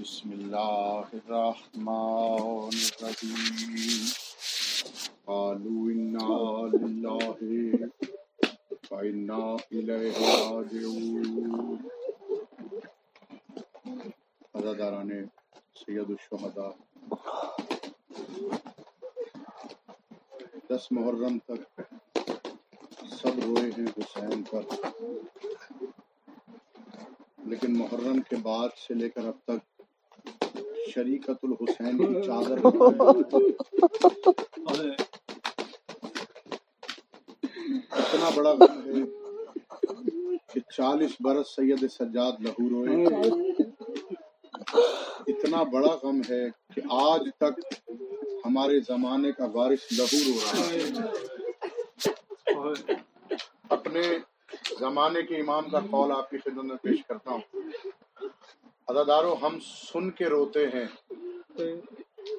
بسم الله الرحمن الرحيم. قالوا إنا لله وإنا إليه راجعون. عزاداران سید الشہداء دس محرم تک سب روئے ہیں حسین پر. لیکن محرم کے بعد سے لے کر اب تک شریکت الحسین کی چادر اتنا بڑا غم ہے کہ چالیس برس سید سجاد لہو روئے۔ اتنا بڑا غم ہے کہ آج تک ہمارے زمانے کا وارث لہو رو رہا ہے۔ اپنے زمانے کے امام کا قول آپ کی خدمت میں پیش کرتا ہوں۔ ادادارو ہم سن کے روتے ہیں۔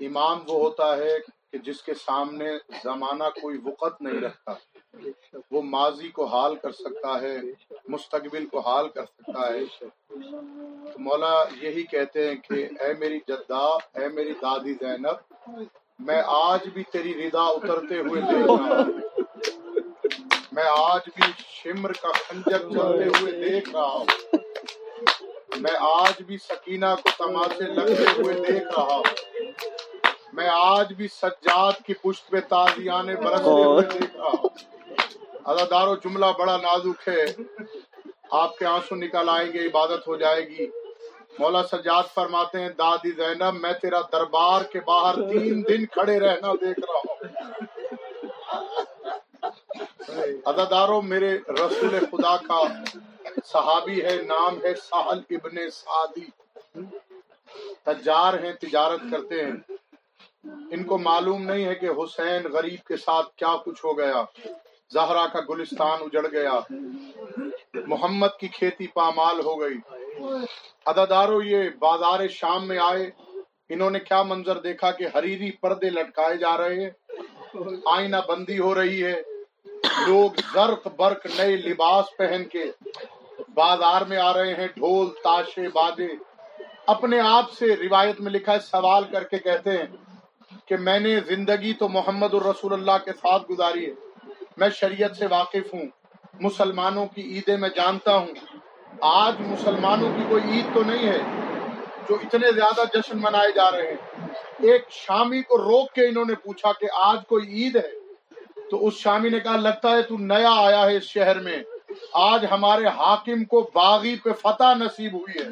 امام وہ ہوتا ہے کہ جس کے سامنے زمانہ کوئی وقت نہیں رکھتا۔ وہ ماضی کو حال کر سکتا ہے، مستقبل کو حال کر سکتا ہے۔ تو مولا یہی کہتے ہیں کہ اے میری جدہ اے میری دادی زینب، میں آج بھی تیری ردا اترتے ہوئے دیکھ رہا ہوں۔ میں آج بھی شمر کا خنجر چلتے ہوئے دیکھ رہا ہوں۔ میں آج بھی سکینہ کو تماشے لگتے ہوئے دیکھ رہا ہوں۔ میں آج بھی سجاد کی پشت پہ تازیانے برستے ہوئے دیکھ رہا ہوں۔ ادادار و جملہ بڑا نازک ہے۔ آپ کے آنسو نکل آئیں گے عبادت ہو جائے گی۔ مولا سجاد فرماتے ہیں دادی زینب میں تیرا دربار کے باہر تین دن کھڑے رہنا دیکھ رہا ہوں۔ ادادارو میرے رسول خدا کا صحابی ہے، نام ہے سہل ابن سعدی۔ تجار ہیں، تجارت کرتے ہیں۔ ان کو معلوم نہیں ہے کہ حسین غریب کے ساتھ کیا کچھ ہو گیا۔ زہرا کا گلستان اجڑ گیا۔ محمد کی کھیتی پامال ہو گئی۔ ادادارو یہ بازار شام میں آئے۔ انہوں نے کیا منظر دیکھا کہ ہریری پردے لٹکائے جا رہے ہیں۔ آئینہ بندی ہو رہی ہے۔ لوگ زرق برق نئے لباس پہن کے بازار میں آ رہے ہیں، ڈھول، تاشے، بادے۔ اپنے آپ سے روایت میں لکھا ہے، سوال کر کے کہتے ہیں کہ میں نے زندگی تو محمد الرسول اللہ کے ساتھ گزاری ہے۔ میں شریعت سے واقف ہوں، مسلمانوں کی عیدیں میں جانتا ہوں۔ آج مسلمانوں کی کوئی عید تو نہیں ہے جو اتنے زیادہ جشن منائے جا رہے ہیں۔ ایک شامی کو روک کے انہوں نے پوچھا کہ آج کوئی عید ہے؟ تو اس شامی نے کہا، لگتا ہے تو نیا آیا ہے اس شہر میں۔ آج ہمارے حاکم کو باغی پہ فتح نصیب ہوئی ہے۔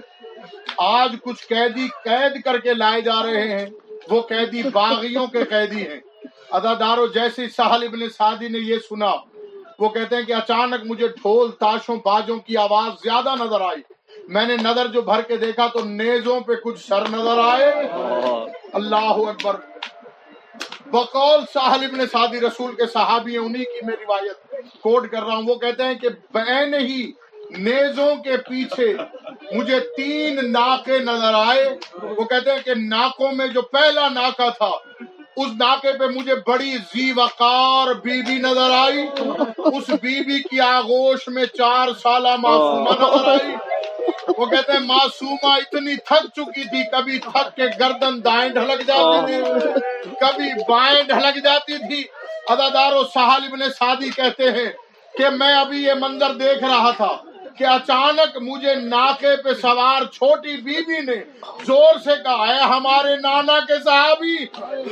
آج کچھ قیدی قید کر کے لائے جا رہے ہیں۔ وہ قیدی باغیوں کے قیدی ہیں۔ ادادارو، جیسے سہل ابن سعدی نے یہ سنا، وہ کہتے ہیں کہ اچانک مجھے ڈھول تاشوں باجوں کی آواز زیادہ نظر آئی۔ میں نے نظر جو بھر کے دیکھا تو نیزوں پہ کچھ سر نظر آئے۔ اللہ اکبر۔ بقول ساحل ابن سعدی رسول کے صحابی ہیں، انہی کی میں روایت کوٹ کر رہا ہوں۔ وہ کہتے ہیں کہ بین ہی نیزوں کے پیچھے مجھے تین ناکے نظر آئے۔ وہ کہتے ہیں کہ ناکوں میں جو پہلا ناکا تھا اس ناکے پہ مجھے بڑی زی وقار بی بی نظر آئی۔ اس بی بی کی آغوش میں چار سالہ معصومہ نظر آئی۔ وہ کہتے ہیں، معصومہ اتنی تھک چکی تھی، کبھی تھک کے گردن دائیں ڈھلک جاتی تھی، کبھی بائیں ڈھلک جاتی تھی۔ ادادار و سہل ابن سعدی کہتے ہیں کہ میں ابھی یہ منظر دیکھ رہا تھا۔ کہ اچانک مجھے ناکے پہ سوار چھوٹی بی بی نے زور سے کہا ہے ہمارے نانا کے صحابی،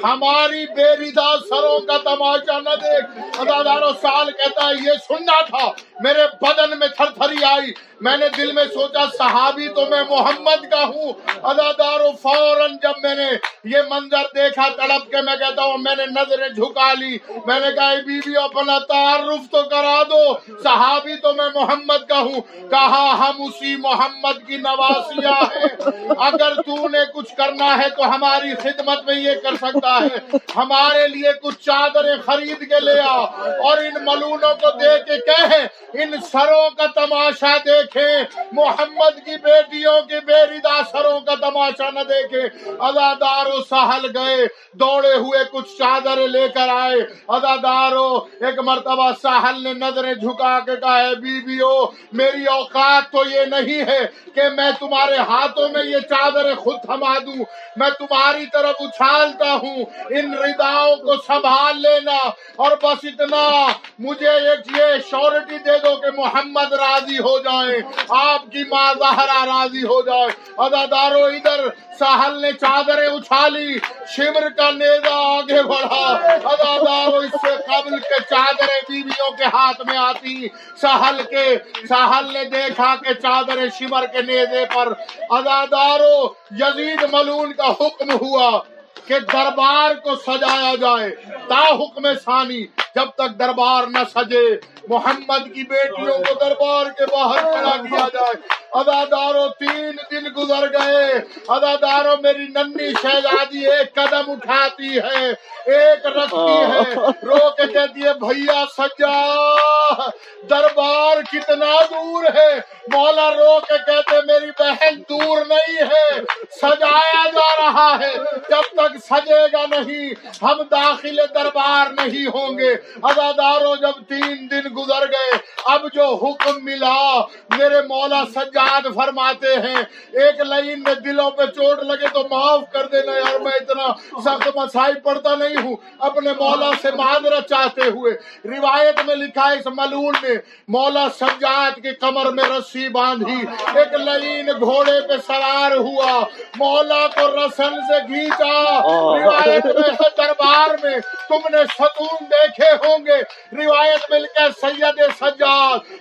ہماری بے ردا سروں کا تماشا نہ دیکھ۔ ادادار سال کہتا ہے، یہ سننا تھا، میرے بدن میں تھر تھری آئی۔ میں نے دل میں سوچا صحابی تو میں محمد کا ہوں۔ ادادار فوراً جب میں نے یہ منظر دیکھا تڑپ کے میں کہتا ہوں، میں نے نظریں جھکا لی۔ میں نے کہا بی بی اپنا تعارف تو کرا دو۔ صحابی تو میں محمد کا ہوں۔ کہا، ہم اسی محمد کی نواسیاں ہیں۔ اگر تو نے کچھ کرنا ہے تو ہماری خدمت میں یہ کر سکتا ہے۔ ہمارے لیے کچھ چادریں خرید کے لے آ اور ان ملونوں کو دے کے کہے، ان سروں کا تماشا دیکھ دیکھیں محمد کی بیٹیوں کی بیریدا سروں کا تماشا نہ دیکھیں ادادار و سہل گئے، دوڑے ہوئے کچھ چادر لے کر آئے۔ ادادارو ایک مرتبہ ساحل نے نظریں جھکا کے کہا ہے بیویو میری اوقات تو یہ نہیں ہے کہ میں تمہارے ہاتھوں میں یہ چادر خود تھما دوں۔ میں تمہاری طرف اچھالتا ہوں۔ ان رداؤں کو سنبھال لینا۔ اور بس اتنا، مجھے ایک یہ شورٹی دے دو کہ محمد راضی ہو جائے آپ کی ماں زہرا راضی ہو جائے۔ ادادارو ادھر، ساحل نے چادریں اچھالی، شمر کا نیزا آگے بڑھا۔ ادادارو اس سے قبل کے چادریں بیویوں کے ہاتھ میں آتی۔ ساحل کے، ساحل نے دیکھا کہ چادریں شمر کے نیزے پر۔ ادادارو یزید ملون کا حکم ہوا کہ دربار کو سجایا جائے۔ تا حکم ثانی جب تک دربار نہ سجے، محمد کی بیٹیوں کو دربار کے باہر کھڑا کیا جائے۔ ادادارو، تین دن گزر گئے۔ ادادارو، میری ننی شہزادی ایک قدم اٹھاتی ہے، ایک رکھتی ہے۔ رو کے کہتی ہے، بھیا سجا، دربار کتنا دور ہے۔ مولا رو کے کہتے، میری بہن دور نہیں ہے، سجایا جا رہا ہے۔ جب تک سجے گا نہیں، ہم داخل دربار نہیں ہوں گے۔ اداداروں جب تین دن گزر گئے۔ اب جو حکم ملا، میرے مولا سجاد فرماتے ہیں، ایک لائن میں دلوں پہ چوٹ لگے تو معاف کر دینا یار، میں اتنا سخت مسائی پڑھتا نہیں ہوں۔ اپنے مولا سے معذرت چاہتے ہوئے روایت میں لکھا ہے اس ملون نے مولا سجاد کی کمر میں رسی باندھی، ایک لائن گھوڑے پہ سوار ہوا، مولا کو رسن سے گھینچا۔ روایت میں ہے دربار میں، تم نے ستون دیکھے ہوں گے۔ روایت میں لکھا ہے، سید سجاد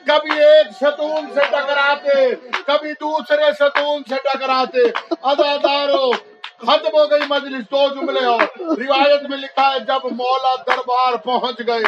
کبھی ایک ستون سے ٹکراتے، کبھی دوسرے ستون سے ٹکراتے۔ اداداروں ختم ہو گئی مجلس، دو جملے اور۔ روایت میں لکھا ہے، جب مولا دربار پہنچ گئے،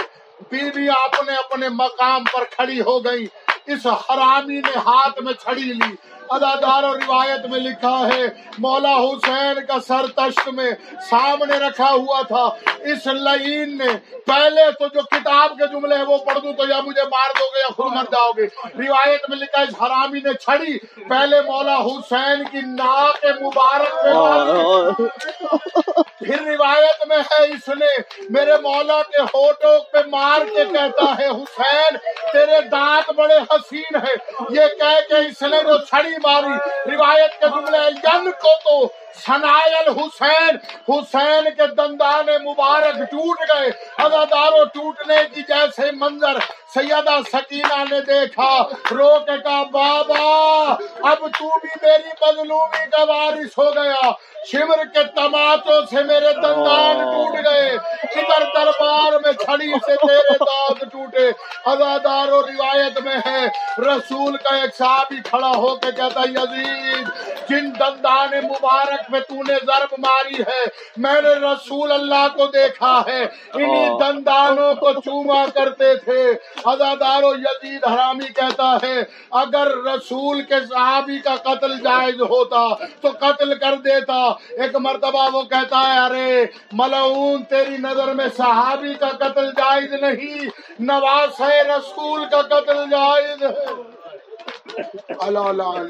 بیوی اپنے اپنے مقام پر کھڑی ہو گئی اس حرامی نے ہاتھ میں چھڑی لی۔ ادادار و روایت میں لکھا ہے، مولا حسین کا سر تشت میں سامنے رکھا ہوا تھا۔ اس لعین نے پہلے تو جو کتاب کے جملے ہیں وہ پڑھ دوں تو یا مجھے مار دو گے یا خود مر جاؤ گے۔ روایت میں لکھا اس حرامی نے چھڑی۔ پہلے مولا حسین کی ناک مبارک پہ پھر روایت میں ہے، اس نے میرے مولا کے ہوٹوں پہ مار کے کہتا ہے، حسین، تیرے دانت بڑے حسین ہے یہ کہہ کے اس نے جو چھڑی ماری روایت کے جملے ین کو تو سنائل حسین حسین کے دندان مبارک ٹوٹ گئے۔ اداداروں ٹوٹنے کی جیسے منظر سیدہ سکینہ نے دیکھا۔ رو کے کہا، بابا، اب تو بھی میری مظلومی کا وارث ہو گیا۔ شمر کے تماچوں سے میرے دندان ٹوٹ گئے۔ ادھر دربار میں چھڑی سے تیرے دانت ٹوٹے۔ ازادار و روایت میں ہے، رسول کا ایک صحابی کھڑا ہو کے کہتا یزید، جن دندان مبارک میں تو نے ضرب ماری ہے۔ میں نے رسول اللہ کو دیکھا ہے۔ انہی دندانوں کو چوما کرتے تھے۔ ازادار و یزید حرامی کہتا ہے اگر رسول کے صحابی کا قتل جائز ہوتا تو قتل کر دیتا۔ ایک مرتبہ وہ کہتا ہے ارے ملعون تیری نظر میں صحابی کا قتل جائز نہیں۔ نواز رسول کا قتل جائز۔ ہے اللہ۔